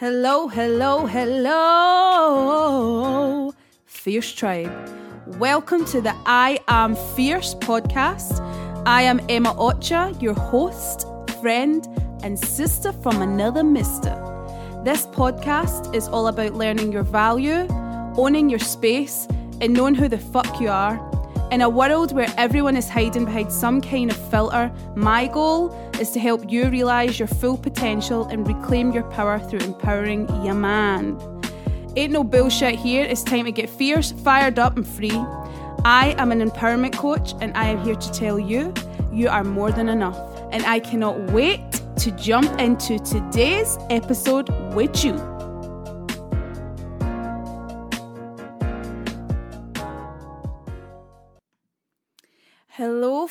Hello, hello, hello, Fierce Tribe. Welcome to the I Am Fierce podcast. I am Emma Ochia, your host, friend, and sister from another mister. This podcast is all about learning your value, owning your space, and knowing who the fuck you are. In a world where everyone is hiding behind some kind of filter, my goal is to help you realise your full potential and reclaim your power through empowering your man. Ain't no bullshit here, it's time to get fierce, fired up, and free. I am an empowerment coach, and I am here to tell you you are more than enough. And I cannot wait to jump into today's episode with you.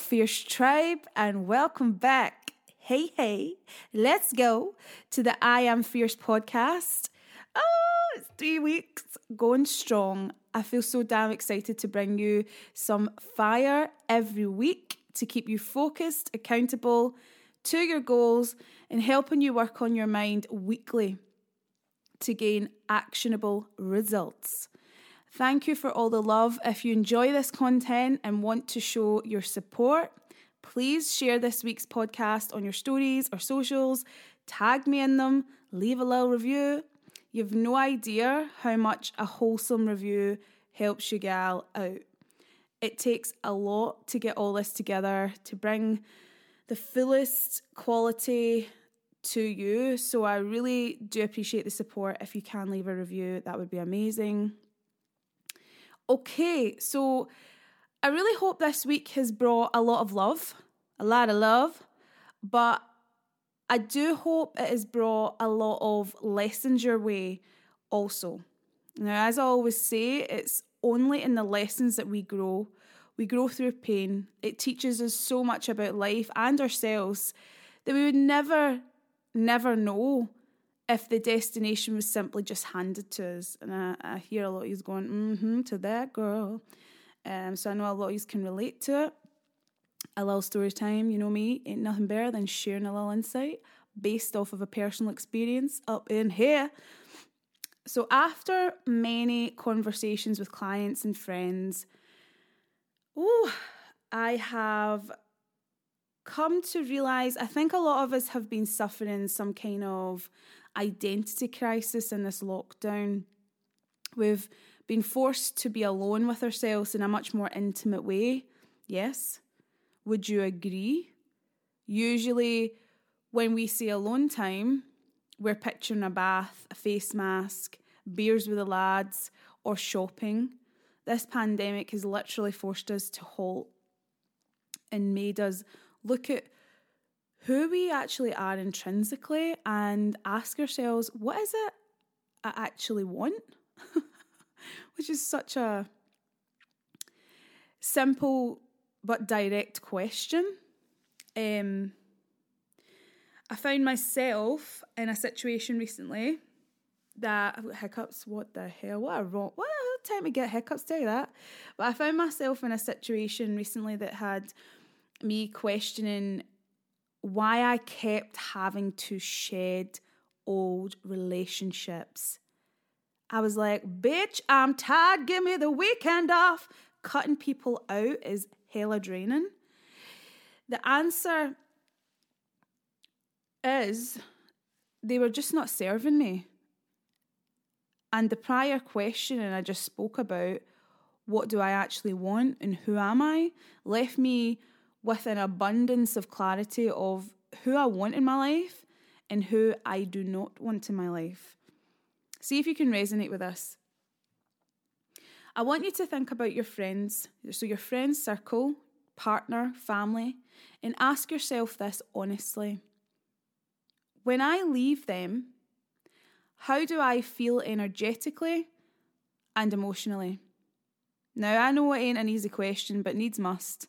Fierce Tribe, and welcome back. Hey, hey, let's go to the I Am Fierce podcast. Oh, it's three weeks going strong. I feel so damn excited to bring you some fire every week to keep you focused, accountable to your goals, and helping you work on your mind weekly to gain actionable results. Thank you for all the love. If you enjoy this content and want to show your support, please share this week's podcast on your stories or socials, tag me in them, leave a little review. You've no idea how much a wholesome review helps you gal out. It takes a lot to get all this together to bring the fullest quality to you. So I really do appreciate the support. If you can leave a review, that would be amazing. Okay, so I really hope this week has brought a lot of love, a lot of love, but I do hope it has brought a lot of lessons your way also. Now, as I always say, it's only in the lessons that we grow. We grow through pain. It teaches us so much about life and ourselves that we would never, never know if the destination was simply just handed to us. And I, I hear a lot of you going, mm hmm, to that girl. Um, so I know a lot of you can relate to it. A little story time, you know me, ain't nothing better than sharing a little insight based off of a personal experience up in here. So after many conversations with clients and friends, oh, I have come to realize I think a lot of us have been suffering some kind of identity crisis in this lockdown. We've been forced to be alone with ourselves in a much more intimate way. Yes. Would you agree? Usually, when we say alone time, we're picturing a bath, a face mask, beers with the lads, or shopping. This pandemic has literally forced us to halt and made us look at who we actually are intrinsically and ask ourselves, what is it I actually want? Which is such a simple but direct question. Um, I found myself in a situation recently that I've got hiccups. What the hell? What a wrong. What a time to get hiccups? Tell you that. But I found myself in a situation recently that had me questioning why I kept having to shed old relationships. I was like, bitch, I'm tired. Give me the weekend off. Cutting people out is hella draining. The answer is they were just not serving me. And the prior question, and I just spoke about what do I actually want and who am I, left me with an abundance of clarity of who I want in my life and who I do not want in my life. See if you can resonate with this. I want you to think about your friends, so your friend circle, partner, family, and ask yourself this honestly. When I leave them, how do I feel energetically and emotionally? Now, I know it ain't an easy question, but needs must.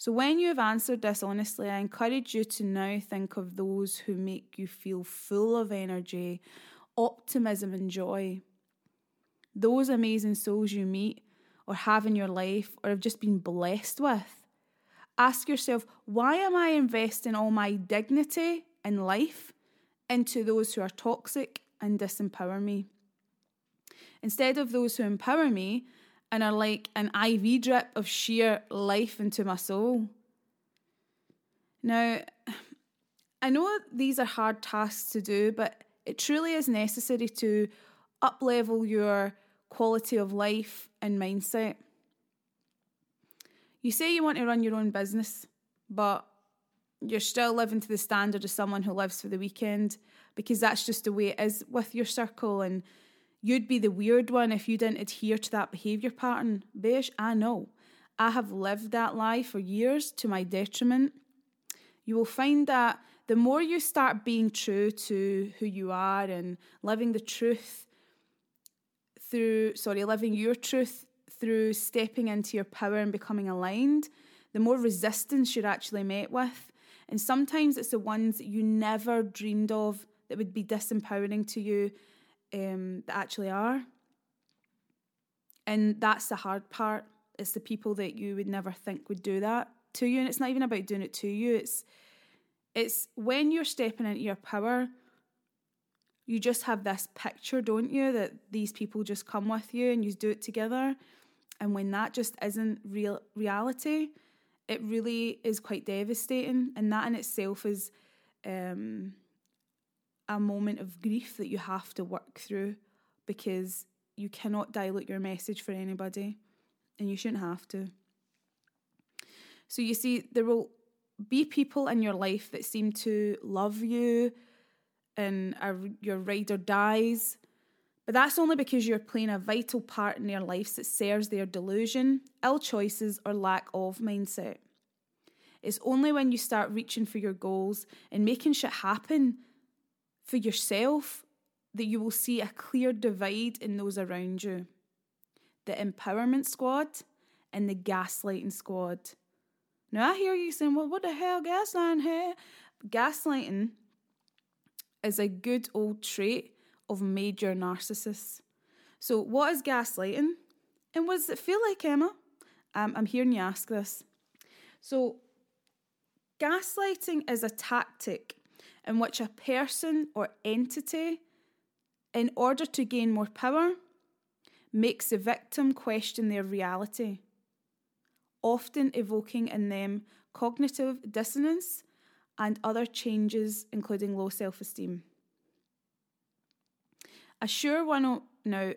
So, when you have answered this honestly, I encourage you to now think of those who make you feel full of energy, optimism, and joy. Those amazing souls you meet or have in your life or have just been blessed with. Ask yourself, why am I investing all my dignity in life into those who are toxic and disempower me. Instead of those who empower me and are like an IV drip of sheer life into my soul. Now, I know these are hard tasks to do, but it truly is necessary to uplevel your quality of life and mindset. You say you want to run your own business, but you're still living to the standard of someone who lives for the weekend because that's just the way it is with your circle and you'd be the weird one if you didn't adhere to that behaviour pattern. Bish, I know. I have lived that lie for years to my detriment. You will find that the more you start being true to who you are and living the truth through, sorry, living your truth through stepping into your power and becoming aligned, the more resistance you're actually met with. And sometimes it's the ones that you never dreamed of that would be disempowering to you um, that actually are. And that's the hard part. It's the people that you would never think would do that to you. And it's not even about doing it to you. It's it's when you're stepping into your power, you just have this picture, don't you, that these people just come with you and you do it together. And when that just isn't real reality, it really is quite devastating. And that in itself is um, a moment of grief that you have to work through because you cannot dilute your message for anybody and you shouldn't have to. So you see, there will be people in your life that seem to love you and are your ride or dies. But that's only because you're playing a vital part in their lives that serves their delusion, ill choices, or lack of mindset. It's only when you start reaching for your goals and making shit happen for yourself that you will see a clear divide in those around you. The empowerment squad and the gaslighting squad. Now I hear you saying, well, what the hell, gaslighting here? Gaslighting is a good old trait of major narcissists. So, what is gaslighting? And what does it feel like, Emma? Um, I'm hearing you ask this. So, gaslighting is a tactic in which a person or entity, in order to gain more power, makes the victim question their reality often evoking in them cognitive dissonance and other changes, including low self esteem. A sure one now,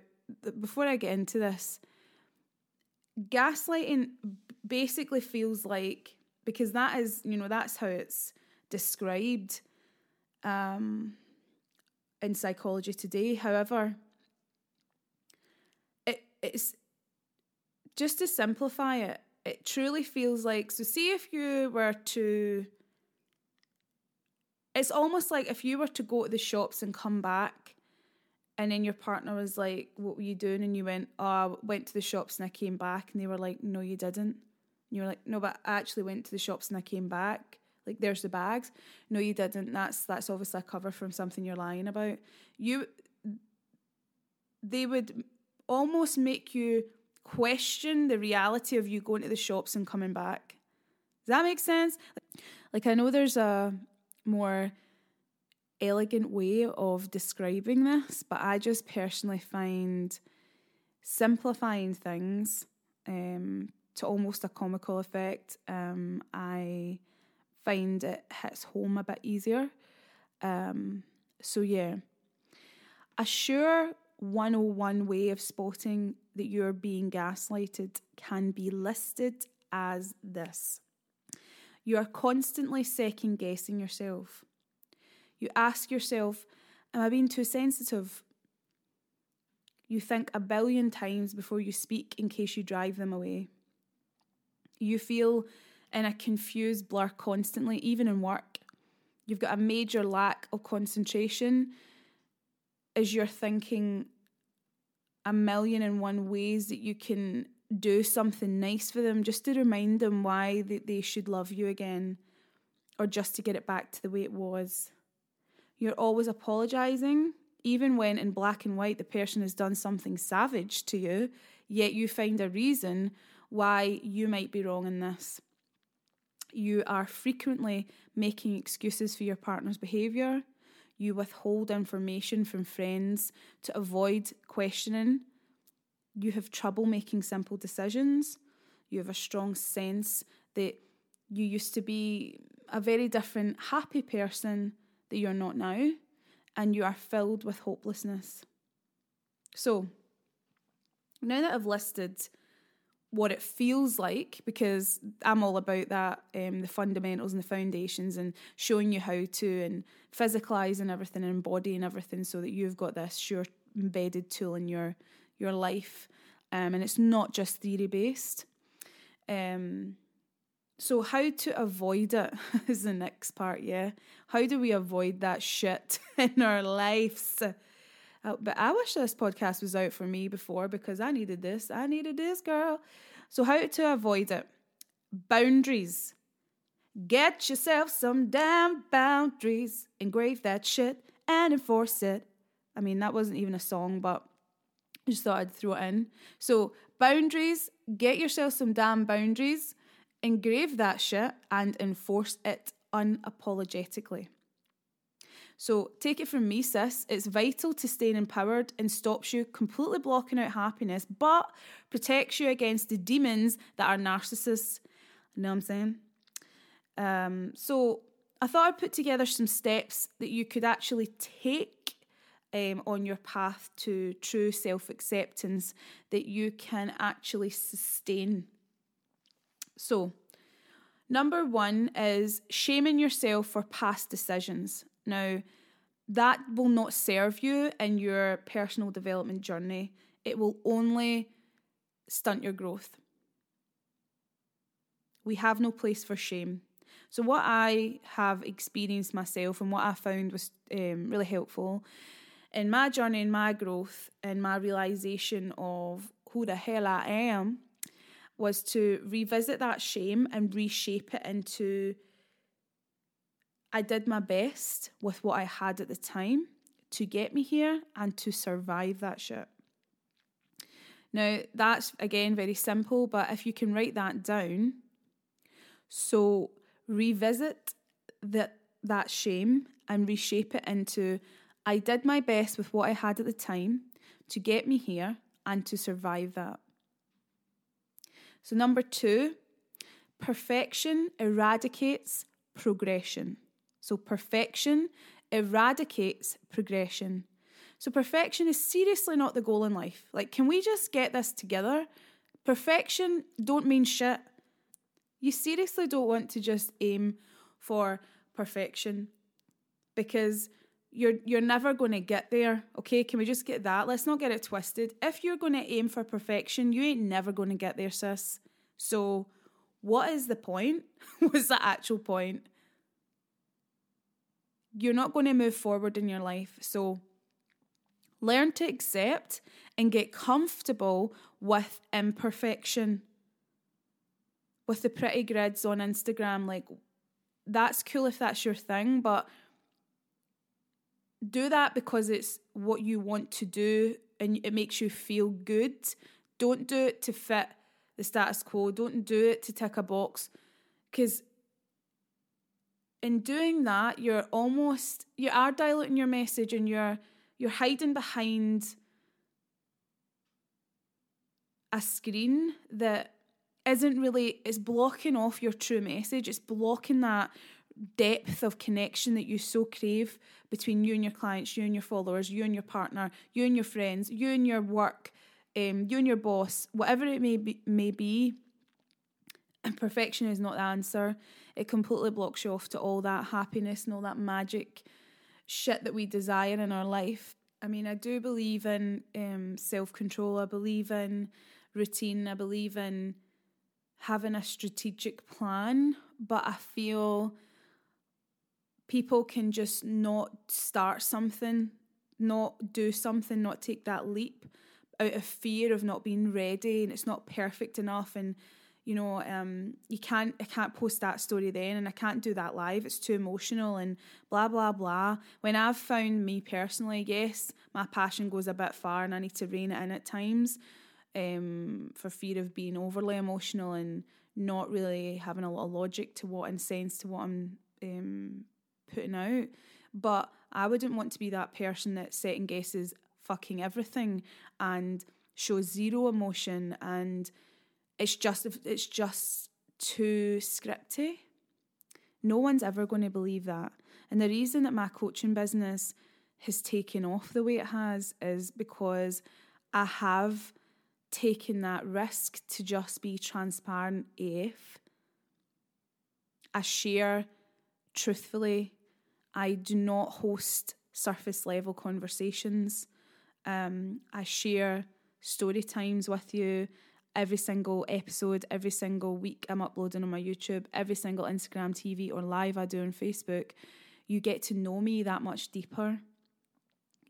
before I get into this, gaslighting basically feels like, because that is, you know, that's how it's described um, in psychology today. However, it, it's just to simplify it, it truly feels like so see if you were to it's almost like if you were to go to the shops and come back and then your partner was like what were you doing? And you went oh I went to the shops and I came back. And they were like no you didn't. And you were like no but I actually went to the shops and I came back like there's the bags no you didn't that's that's obviously a cover from something you're lying about you they would almost make you question the reality of you going to the shops and coming back. Does that make sense? Like, I know there's a more elegant way of describing this, but I just personally find simplifying things um, to almost a comical effect. Um, I find it hits home a bit easier. Um, so, yeah. A sure 101 way of spotting that you're being gaslighted can be listed as this you are constantly second guessing yourself. You ask yourself, Am I being too sensitive? You think a billion times before you speak in case you drive them away. You feel in a confused blur constantly, even in work. You've got a major lack of concentration as you're thinking a million and one ways that you can do something nice for them just to remind them why they, they should love you again or just to get it back to the way it was. You're always apologising, even when in black and white the person has done something savage to you, yet you find a reason why you might be wrong in this. You are frequently making excuses for your partner's behaviour. you withhold information from friends to avoid questioning, you have trouble making simple decisions, you have a strong sense that you used to be a very different, happy person that you're not now, and you are filled with hopelessness. So, now that I've listed what it feels like, because I'm all about that um, the fundamentals and the foundations, and showing you how to, and physicalizing everything and embodying everything so that you've got this sure embedded tool in your your life. Um, and it's not just theory based. Um, so, how to avoid it is the next part, yeah? How do we avoid that shit in our lives? Uh, but I wish this podcast was out for me before because I needed this. I needed this, girl. So, how to avoid it? Boundaries. Get yourself some damn boundaries. Engrave that shit and enforce it. I mean, that wasn't even a song, but I just thought I'd throw it in. So, boundaries. Get yourself some damn boundaries engrave that shit and enforce it unapologetically. So take it from me, sis. It's vital to staying empowered and stops you completely blocking out happiness, but protects you against the demons that are narcissists. You know what I'm saying? Um, so I thought I'd put together some steps that you could actually take um, on your path to true self acceptance that you can actually sustain so, number one is shaming yourself for past decisions. Now, that will not serve you in your personal development journey, it will only stunt your growth. We have no place for shame. So, what I have experienced myself and what I found was um, really helpful in my journey and my growth and my realization of who the hell I am was to revisit that shame and reshape it into I did my best with what I had at the time to get me here and to survive that shit. Now, that's again very simple, but if you can write that down, so revisit that that shame and reshape it into I did my best with what I had at the time to get me here and to survive that. So, number two, perfection eradicates progression. So, perfection eradicates progression. So, perfection is seriously not the goal in life. Like, can we just get this together? Perfection don't mean shit. You seriously don't want to just aim for perfection because you're you're never going to get there. Okay, can we just get that? Let's not get it twisted. If you're going to aim for perfection, you ain't never going to get there, sis. So, what is the point? What's the actual point? You're not going to move forward in your life. So, learn to accept and get comfortable with imperfection. With the pretty grids on Instagram, like that's cool if that's your thing, but do that because it's what you want to do and it makes you feel good. Don't do it to fit the status quo. Don't do it to tick a box because in doing that you're almost you are diluting your message and you're you're hiding behind a screen that isn't really it's blocking off your true message it's blocking that depth of connection that you so crave between you and your clients, you and your followers, you and your partner, you and your friends, you and your work, um, you and your boss, whatever it may be, may be. Perfection is not the answer. It completely blocks you off to all that happiness and all that magic shit that we desire in our life. I mean, I do believe in um, self control. I believe in routine. I believe in having a strategic plan. But I feel people can just not start something, not do something, not take that leap out of fear of not being ready and it's not perfect enough and you know um, you can't i can't post that story then and i can't do that live it's too emotional and blah blah blah when i've found me personally yes my passion goes a bit far and i need to rein it in at times um, for fear of being overly emotional and not really having a lot of logic to what and sense to what i'm um, putting out. But I wouldn't want to be that person that second guesses fucking everything and shows zero emotion and it's just it's just too scripty. No one's ever going to believe that. And the reason that my coaching business has taken off the way it has is because I have taken that risk to just be transparent if I share truthfully. I do not host surface level conversations. Um, I share story times with you every single episode, every single week I'm uploading on my YouTube, every single Instagram, TV, or live I do on Facebook. You get to know me that much deeper.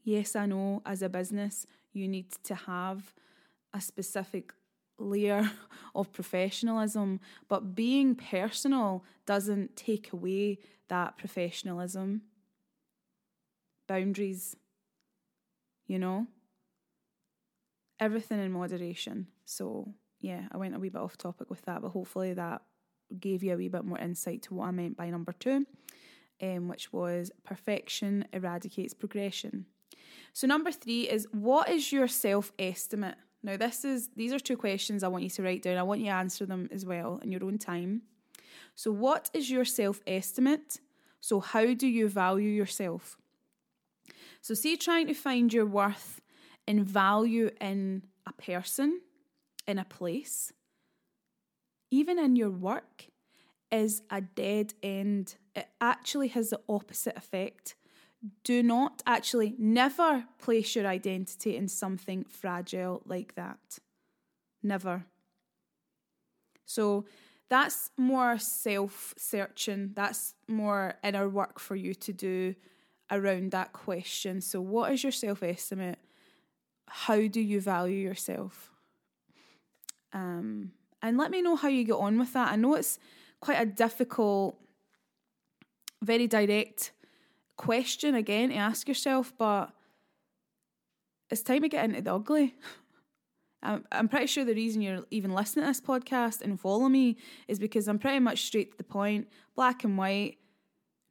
Yes, I know as a business, you need to have a specific layer of professionalism, but being personal doesn't take away that professionalism. Boundaries, you know? Everything in moderation. So, yeah, I went a wee bit off topic with that, but hopefully that gave you a wee bit more insight to what I meant by number two, um, which was perfection eradicates progression. So, number three is what is your self estimate? Now, this is these are two questions I want you to write down. I want you to answer them as well in your own time. So, what is your self estimate? So, how do you value yourself? So, see, trying to find your worth and value in a person, in a place, even in your work, is a dead end. It actually has the opposite effect do not actually never place your identity in something fragile like that. Never. So that's more self searching, that's more inner work for you to do around that question. So, what is your self estimate? How do you value yourself? Um, and let me know how you get on with that. I know it's quite a difficult, very direct question again to ask yourself, but it's time to get into the ugly. I'm, I'm pretty sure the reason you're even listening to this podcast and follow me is because I'm pretty much straight to the point, black and white,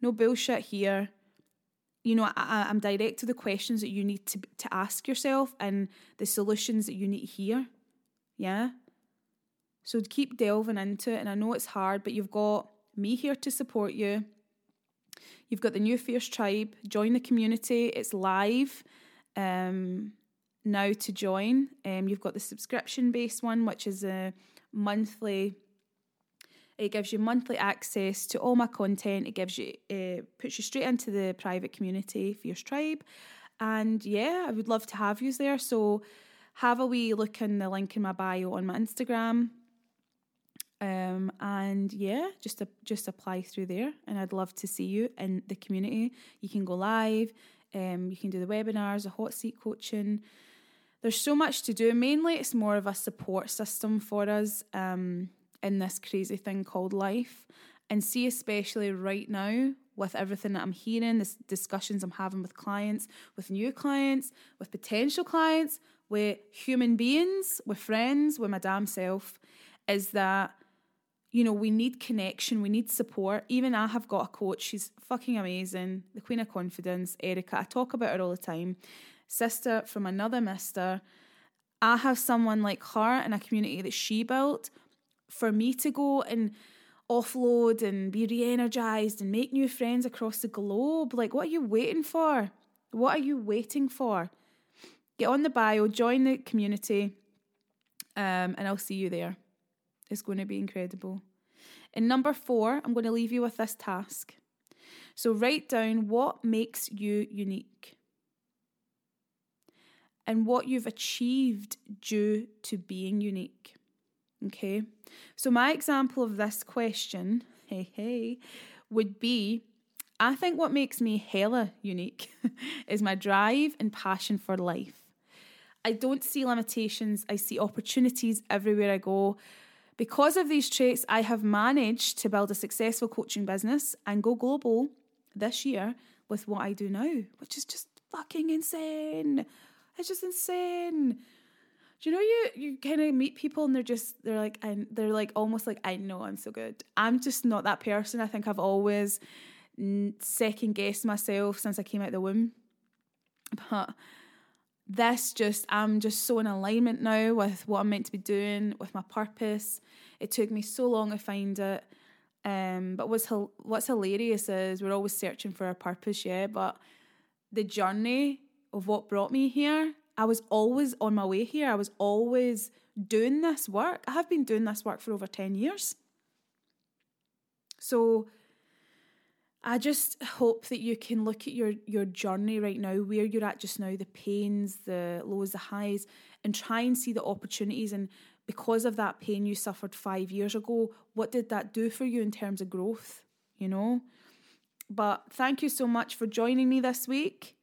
no bullshit here. You know, I, I'm direct to the questions that you need to to ask yourself and the solutions that you need hear. Yeah. So keep delving into it, and I know it's hard, but you've got me here to support you. You've got the new Fierce Tribe. Join the community. It's live um, now to join. Um, you've got the subscription based one, which is a monthly. It gives you monthly access to all my content. It gives you uh, puts you straight into the private community, Fierce Tribe, and yeah, I would love to have you there. So have a wee look in the link in my bio on my Instagram. Um, and yeah, just just apply through there, and I'd love to see you in the community. You can go live, um, you can do the webinars, the hot seat coaching. There's so much to do. Mainly, it's more of a support system for us um, in this crazy thing called life. And see, especially right now, with everything that I'm hearing, the discussions I'm having with clients, with new clients, with potential clients, with human beings, with friends, with my damn self, is that you know, we need connection, we need support. Even I have got a coach, she's fucking amazing, the Queen of Confidence, Erica. I talk about her all the time. Sister from another mister. I have someone like her in a community that she built for me to go and offload and be re energized and make new friends across the globe. Like, what are you waiting for? What are you waiting for? Get on the bio, join the community, um, and I'll see you there is going to be incredible. In number four, I'm going to leave you with this task. So write down what makes you unique and what you've achieved due to being unique. Okay, so my example of this question, hey, hey, would be I think what makes me hella unique is my drive and passion for life. I don't see limitations, I see opportunities everywhere I go. Because of these traits, I have managed to build a successful coaching business and go global this year with what I do now, which is just fucking insane. It's just insane. Do you know you you kind of meet people and they're just they're like and they're like almost like I know I'm so good. I'm just not that person. I think I've always second guessed myself since I came out the womb. But this just, I'm just so in alignment now with what I'm meant to be doing, with my purpose. It took me so long to find it. Um, but what's what's hilarious is we're always searching for our purpose, yeah. But the journey of what brought me here, I was always on my way here. I was always doing this work. I have been doing this work for over ten years. So I just hope that you can look at your your journey right now, where you're at just now, the pains, the lows, the highs, and try and see the opportunities and because of that pain you suffered five years ago, what did that do for you in terms of growth? You know? But thank you so much for joining me this week.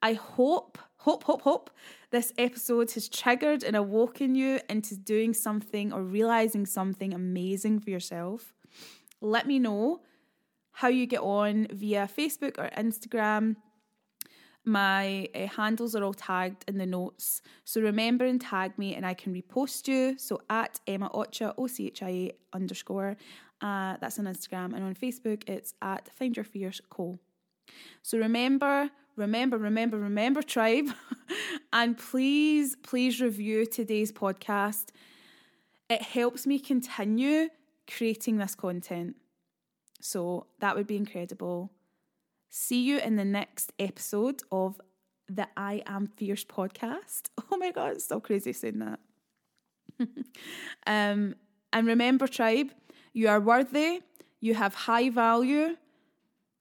I hope, hope, hope, hope this episode has triggered and awoken you into doing something or realizing something amazing for yourself. Let me know how you get on via Facebook or Instagram my uh, handles are all tagged in the notes. So remember and tag me and I can repost you. So at Emma Ochia, O C H I A underscore. Uh, that's on Instagram. And on Facebook, it's at Find Your Fierce Co. So remember, remember, remember, remember, tribe. and please, please review today's podcast. It helps me continue creating this content. So that would be incredible. See you in the next episode of the I Am Fierce podcast. Oh my God, it's so crazy saying that. um, and remember, tribe, you are worthy, you have high value,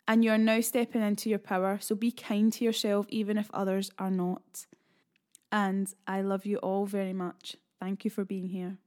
and you are now stepping into your power. So be kind to yourself, even if others are not. And I love you all very much. Thank you for being here.